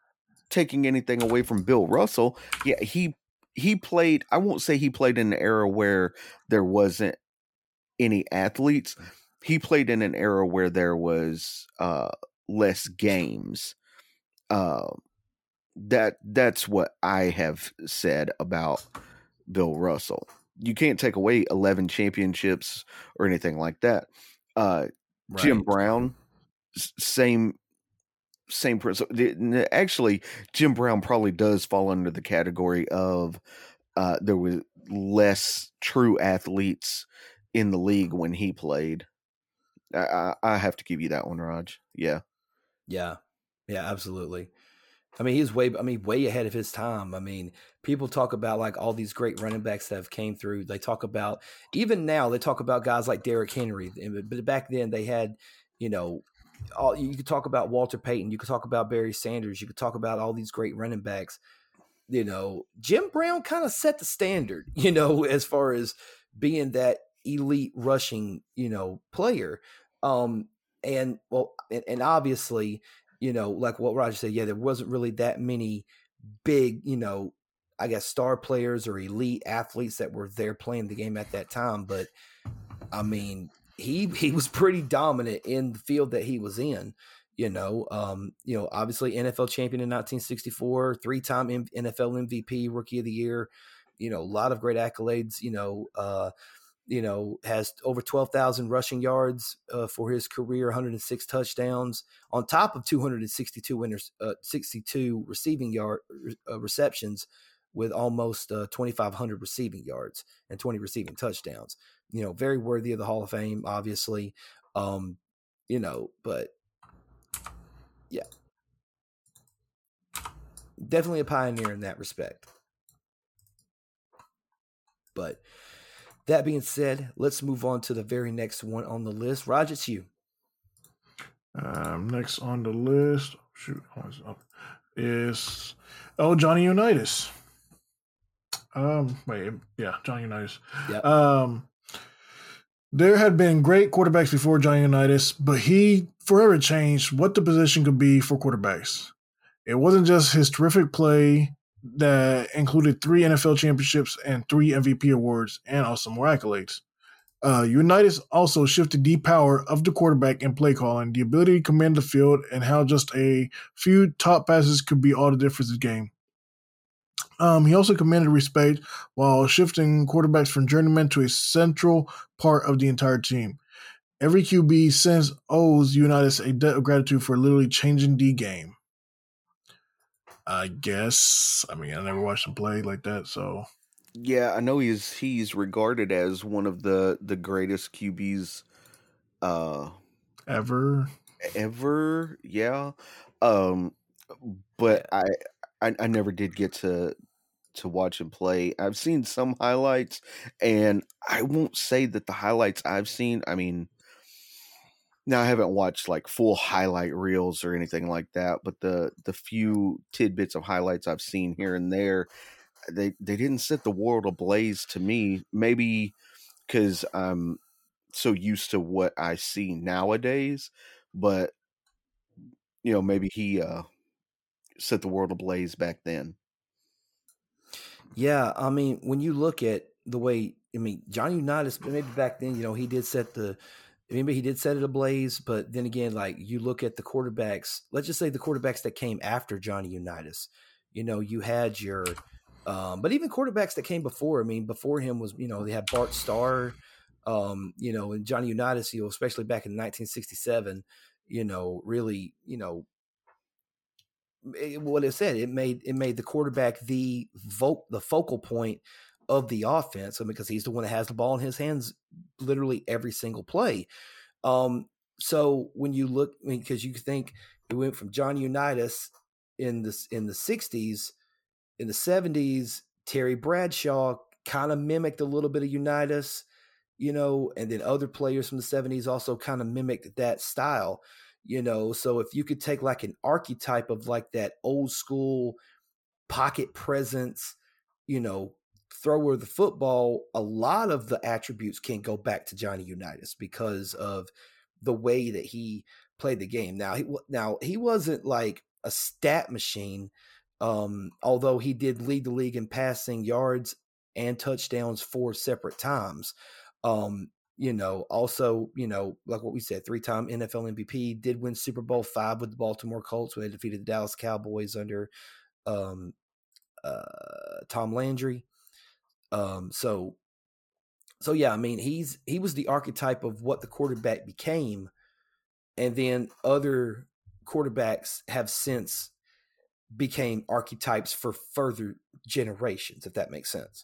taking anything away from Bill Russell. Yeah, he he played. I won't say he played in an era where there wasn't any athletes. He played in an era where there was uh, less games. Uh, that that's what I have said about Bill Russell. You can't take away 11 championships or anything like that. Uh, right. Jim Brown, same same principle. Actually, Jim Brown probably does fall under the category of uh, there was less true athletes in the league when he played. I, I have to give you that one, Raj. Yeah, yeah, yeah, absolutely. I mean, he's way, I mean, way ahead of his time. I mean, people talk about like all these great running backs that have came through. They talk about even now they talk about guys like Derrick Henry, but back then they had, you know, all you could talk about Walter Payton, you could talk about Barry Sanders, you could talk about all these great running backs. You know, Jim Brown kind of set the standard, you know, as far as being that elite rushing, you know, player. Um, and well, and, and obviously, you know, like what Roger said, yeah, there wasn't really that many big, you know, I guess star players or elite athletes that were there playing the game at that time. But I mean, he he was pretty dominant in the field that he was in. You know, um, you know, obviously NFL champion in 1964, three time NFL MVP, Rookie of the Year. You know, a lot of great accolades. You know, uh, you know, has over 12,000 rushing yards uh, for his career, 106 touchdowns, on top of 262 winners, uh, 62 receiving yard uh, receptions with almost uh, 2,500 receiving yards and 20 receiving touchdowns. You know, very worthy of the Hall of Fame, obviously. Um, you know, but yeah, definitely a pioneer in that respect. But that being said, let's move on to the very next one on the list. Roger, it's you. Um, next on the list, shoot, is oh Johnny Unitas. Um, wait, yeah, Johnny Unitas. Yeah. Um, there had been great quarterbacks before Johnny Unitas, but he forever changed what the position could be for quarterbacks. It wasn't just his terrific play that included three NFL championships and three MVP awards, and also more accolades. Uh, Unitas also shifted the power of the quarterback in play calling, the ability to command the field, and how just a few top passes could be all the difference in the game. Um, he also commanded respect while shifting quarterbacks from journeyman to a central part of the entire team. Every QB since owes Unitas a debt of gratitude for literally changing the game. I guess. I mean, I never watched him play like that, so Yeah, I know he's he's regarded as one of the the greatest QBs uh Ever. ever. Yeah. Um but I, I I never did get to to watch him play. I've seen some highlights and I won't say that the highlights I've seen, I mean now I haven't watched like full highlight reels or anything like that, but the the few tidbits of highlights I've seen here and there, they they didn't set the world ablaze to me. Maybe because I'm so used to what I see nowadays, but you know maybe he uh set the world ablaze back then. Yeah, I mean, when you look at the way, I mean, Johnny Unitas, maybe back then, you know, he did set the, maybe he did set it ablaze, but then again, like you look at the quarterbacks, let's just say the quarterbacks that came after Johnny Unitas, you know, you had your, um, but even quarterbacks that came before, I mean, before him was, you know, they had Bart Starr, um, you know, and Johnny Unitas, you know, especially back in 1967, you know, really, you know, it, what it said, it made it made the quarterback the vote the focal point of the offense, because he's the one that has the ball in his hands literally every single play. Um, so when you look, because I mean, you think it went from john Unitas in the in the '60s, in the '70s, Terry Bradshaw kind of mimicked a little bit of Unitas, you know, and then other players from the '70s also kind of mimicked that style you know so if you could take like an archetype of like that old school pocket presence you know thrower of the football a lot of the attributes can go back to johnny unitas because of the way that he played the game. Now he now he wasn't like a stat machine um although he did lead the league in passing yards and touchdowns four separate times um you know, also, you know, like what we said, three time NFL MVP, did win Super Bowl five with the Baltimore Colts when they defeated the Dallas Cowboys under um, uh, Tom Landry. Um, so, so yeah, I mean, he's he was the archetype of what the quarterback became, and then other quarterbacks have since became archetypes for further generations, if that makes sense.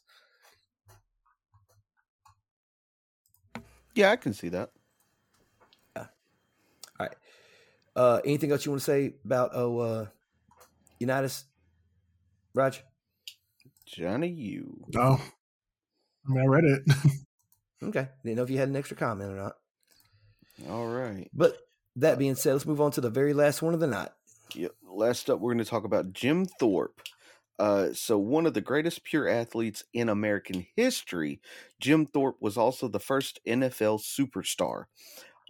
Yeah, I can see that. Yeah. All right. Uh, anything else you want to say about oh uh, Unitas, Raj? Johnny, you. No. I mean, I read it. okay. Didn't know if you had an extra comment or not. All right. But that being said, let's move on to the very last one of the night. Yep. Last up, we're going to talk about Jim Thorpe. Uh, so, one of the greatest pure athletes in American history, Jim Thorpe was also the first NFL superstar.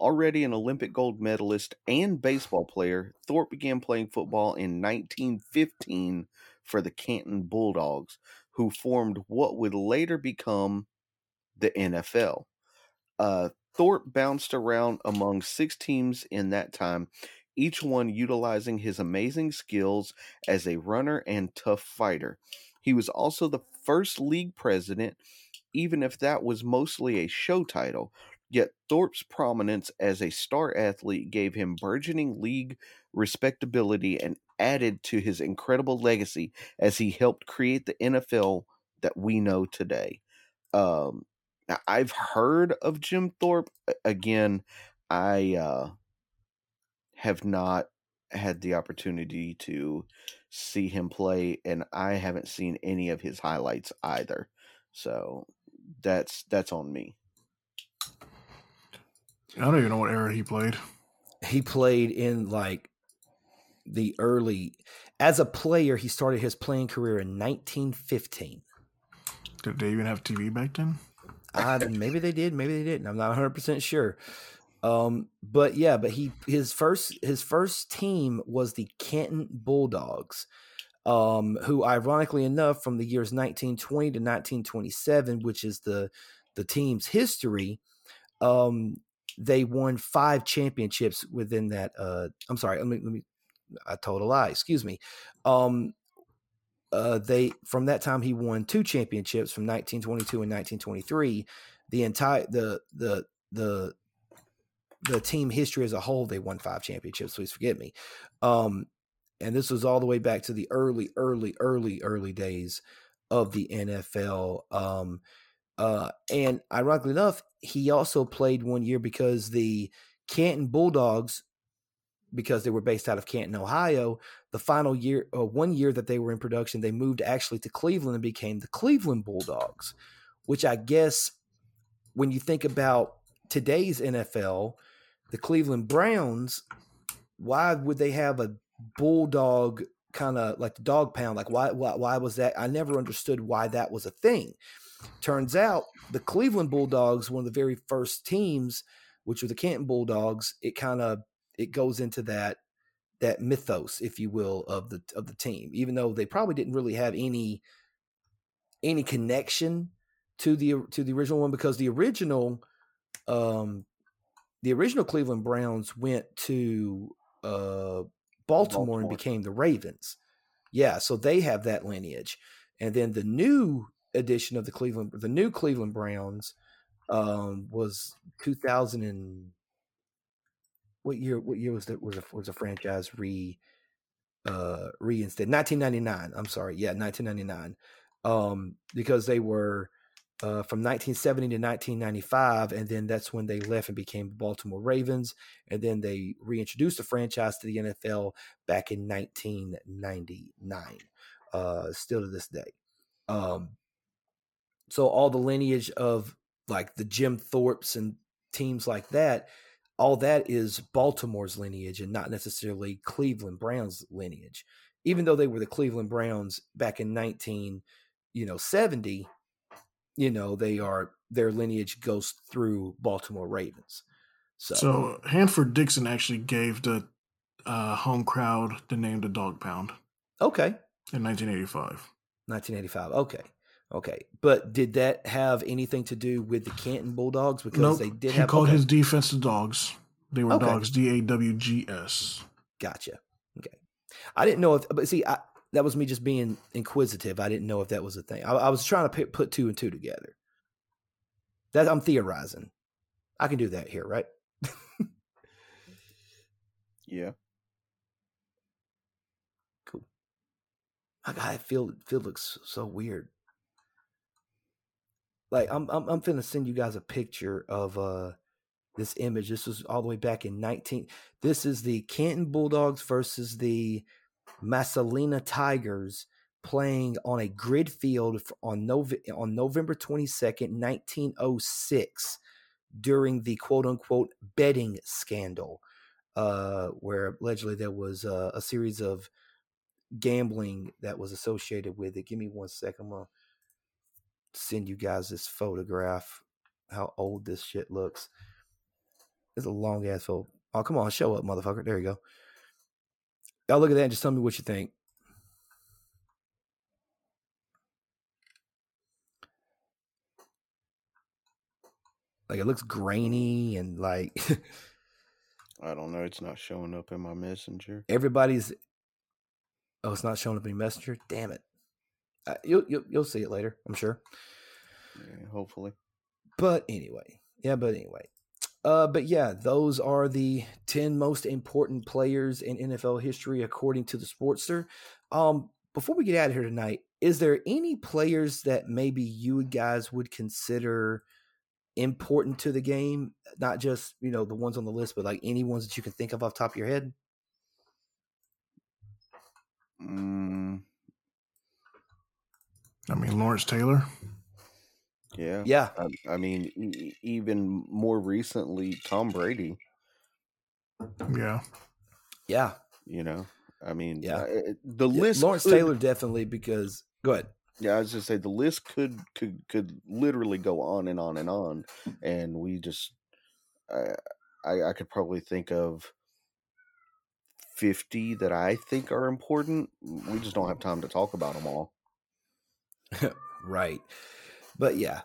Already an Olympic gold medalist and baseball player, Thorpe began playing football in 1915 for the Canton Bulldogs, who formed what would later become the NFL. Uh, Thorpe bounced around among six teams in that time, each one utilizing his amazing skills as a runner and tough fighter. He was also the first league president, even if that was mostly a show title. Yet Thorpe's prominence as a star athlete gave him burgeoning league respectability and added to his incredible legacy as he helped create the NFL that we know today. Um, now I've heard of Jim Thorpe. Again, I uh, have not had the opportunity to see him play and I haven't seen any of his highlights either. So that's that's on me. I don't even know what era he played. He played in like the early as a player, he started his playing career in 1915. Did they even have TV back then? Uh, maybe they did, maybe they didn't. I'm not 100 percent sure. Um, but yeah, but he his first his first team was the Canton Bulldogs, um, who ironically enough, from the years 1920 to 1927, which is the the team's history, um, they won five championships within that. Uh, I'm sorry, let me, let me I told a lie. Excuse me. Um, uh, they from that time he won two championships from 1922 and 1923. The entire the the the the team history as a whole, they won five championships. Please forgive me. Um, and this was all the way back to the early, early, early, early days of the NFL. Um, uh, and ironically enough, he also played one year because the Canton Bulldogs, because they were based out of Canton, Ohio, the final year, uh, one year that they were in production, they moved actually to Cleveland and became the Cleveland Bulldogs, which I guess when you think about today's NFL, the Cleveland Browns, why would they have a bulldog kind of like the dog pound? Like why, why why was that? I never understood why that was a thing. Turns out the Cleveland Bulldogs, one of the very first teams, which were the Canton Bulldogs, it kind of it goes into that that mythos, if you will, of the of the team. Even though they probably didn't really have any any connection to the to the original one, because the original um the original Cleveland Browns went to uh Baltimore, Baltimore, and became the Ravens. Yeah, so they have that lineage. And then the new edition of the Cleveland, the new Cleveland Browns, um, was 2000 and what year? What year was that? Was a was a franchise re uh reinstated? 1999. I'm sorry, yeah, 1999. Um, because they were uh, from 1970 to 1995, and then that's when they left and became the Baltimore Ravens, and then they reintroduced the franchise to the NFL back in 1999. Uh, still to this day. Um, so all the lineage of like the Jim Thorpes and teams like that, all that is Baltimore's lineage and not necessarily Cleveland Browns lineage. Even though they were the Cleveland Browns back in 19, you know, 70, you know, they are their lineage goes through Baltimore Ravens. So, so Hanford Dixon actually gave the uh, home crowd the name the Dog Pound. Okay. In 1985. 1985. Okay. Okay, but did that have anything to do with the Canton Bulldogs? Because nope. they did he have. called okay. his defense the dogs. They were okay. dogs. D A W G S. Gotcha. Okay, I didn't know if, but see, I, that was me just being inquisitive. I didn't know if that was a thing. I, I was trying to put two and two together. That I'm theorizing. I can do that here, right? yeah. Cool. My God, feel feel looks so weird like I'm I'm I'm finna send you guys a picture of uh this image. This was all the way back in 19. This is the Canton Bulldogs versus the Massillon Tigers playing on a grid field on Nov- on November 22nd, 1906 during the quote unquote betting scandal uh where allegedly there was uh, a series of gambling that was associated with it. Give me one second. I'm gonna send you guys this photograph. How old this shit looks. It's a long ass photo. Oh, come on, show up, motherfucker. There you go. Y'all look at that and just tell me what you think. Like it looks grainy and like I don't know. It's not showing up in my messenger. Everybody's Oh, it's not showing up in your messenger? Damn it. Uh, you'll, you'll you'll see it later, I'm sure. Yeah, hopefully. But anyway, yeah. But anyway, uh, but yeah, those are the ten most important players in NFL history according to the Sportster. Um, before we get out of here tonight, is there any players that maybe you guys would consider important to the game? Not just you know the ones on the list, but like any ones that you can think of off top of your head. Mm, I mean, Lawrence Taylor. Yeah. Yeah. I, I mean, e- even more recently, Tom Brady. Yeah. Yeah. You know, I mean, yeah. Uh, the yeah, list. Lawrence could, Taylor definitely because go ahead. Yeah, I was just say the list could could could literally go on and on and on, and we just, I I, I could probably think of 50 that I think are important. We just don't have time to talk about them all. right. But yeah.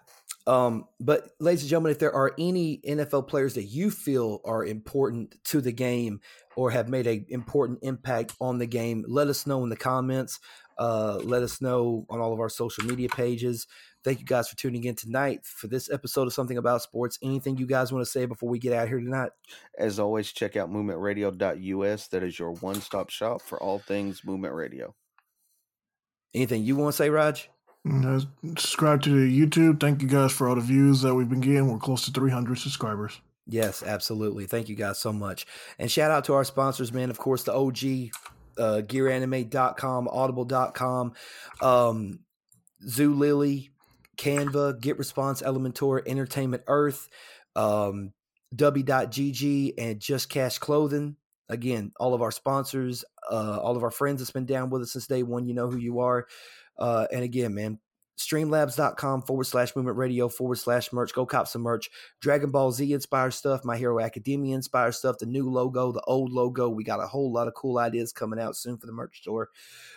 Um, but ladies and gentlemen, if there are any NFL players that you feel are important to the game or have made an important impact on the game, let us know in the comments. Uh, let us know on all of our social media pages. Thank you guys for tuning in tonight for this episode of Something About Sports. Anything you guys want to say before we get out here tonight? As always, check out movementradio.us. That is your one stop shop for all things movement radio. Anything you want to say, Raj? Uh, subscribe to the YouTube. Thank you guys for all the views that we've been getting. We're close to 300 subscribers. Yes, absolutely. Thank you guys so much. And shout out to our sponsors, man. Of course, the OG, uh, gearanime.com, audible.com, um, Zulily, Canva, Get Response, Elementor, Entertainment Earth, um, W.GG, and Just Cash Clothing. Again, all of our sponsors, uh, all of our friends that's been down with us since day one. You know who you are. Uh, and again, man, streamlabs.com forward slash movement radio forward slash merch. Go cop some merch. Dragon Ball Z inspired stuff, My Hero Academia inspired stuff, the new logo, the old logo. We got a whole lot of cool ideas coming out soon for the merch store.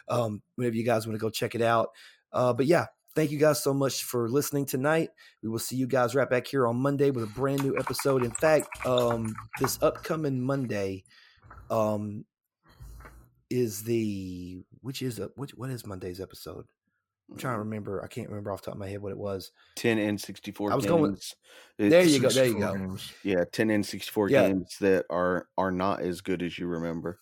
Um, whenever you guys want to go check it out. Uh, but yeah, thank you guys so much for listening tonight. We will see you guys right back here on Monday with a brand new episode. In fact, um, this upcoming Monday, um, is the which is a which what is Monday's episode? I'm trying to Mm. remember. I can't remember off the top of my head what it was. 10 and sixty four. I was games. going- There you go. There you go. games. Yeah, 10 and sixty four Yeah. games that are are not as good as you remember.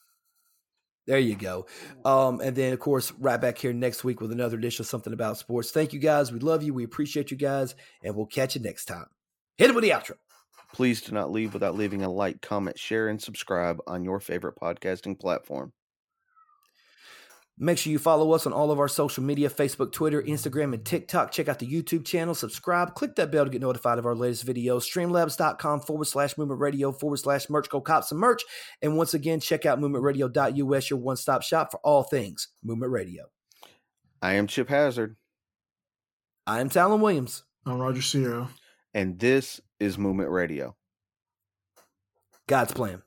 There you go. Um, and then of course, right back here next week with another edition of something about sports. Thank you guys. We love you. We appreciate you guys, and we'll catch you next time. Hit it with the outro. Please do not leave without leaving a like, comment, share, and subscribe on your favorite podcasting platform. Make sure you follow us on all of our social media Facebook, Twitter, Instagram, and TikTok. Check out the YouTube channel, subscribe, click that bell to get notified of our latest videos. Streamlabs.com forward slash movement radio forward slash merch. Go cop some merch. And once again, check out movementradio.us, your one stop shop for all things movement radio. I am Chip Hazard, I am Talon Williams. I'm Roger Sierra. and this is Movement Radio. God's plan.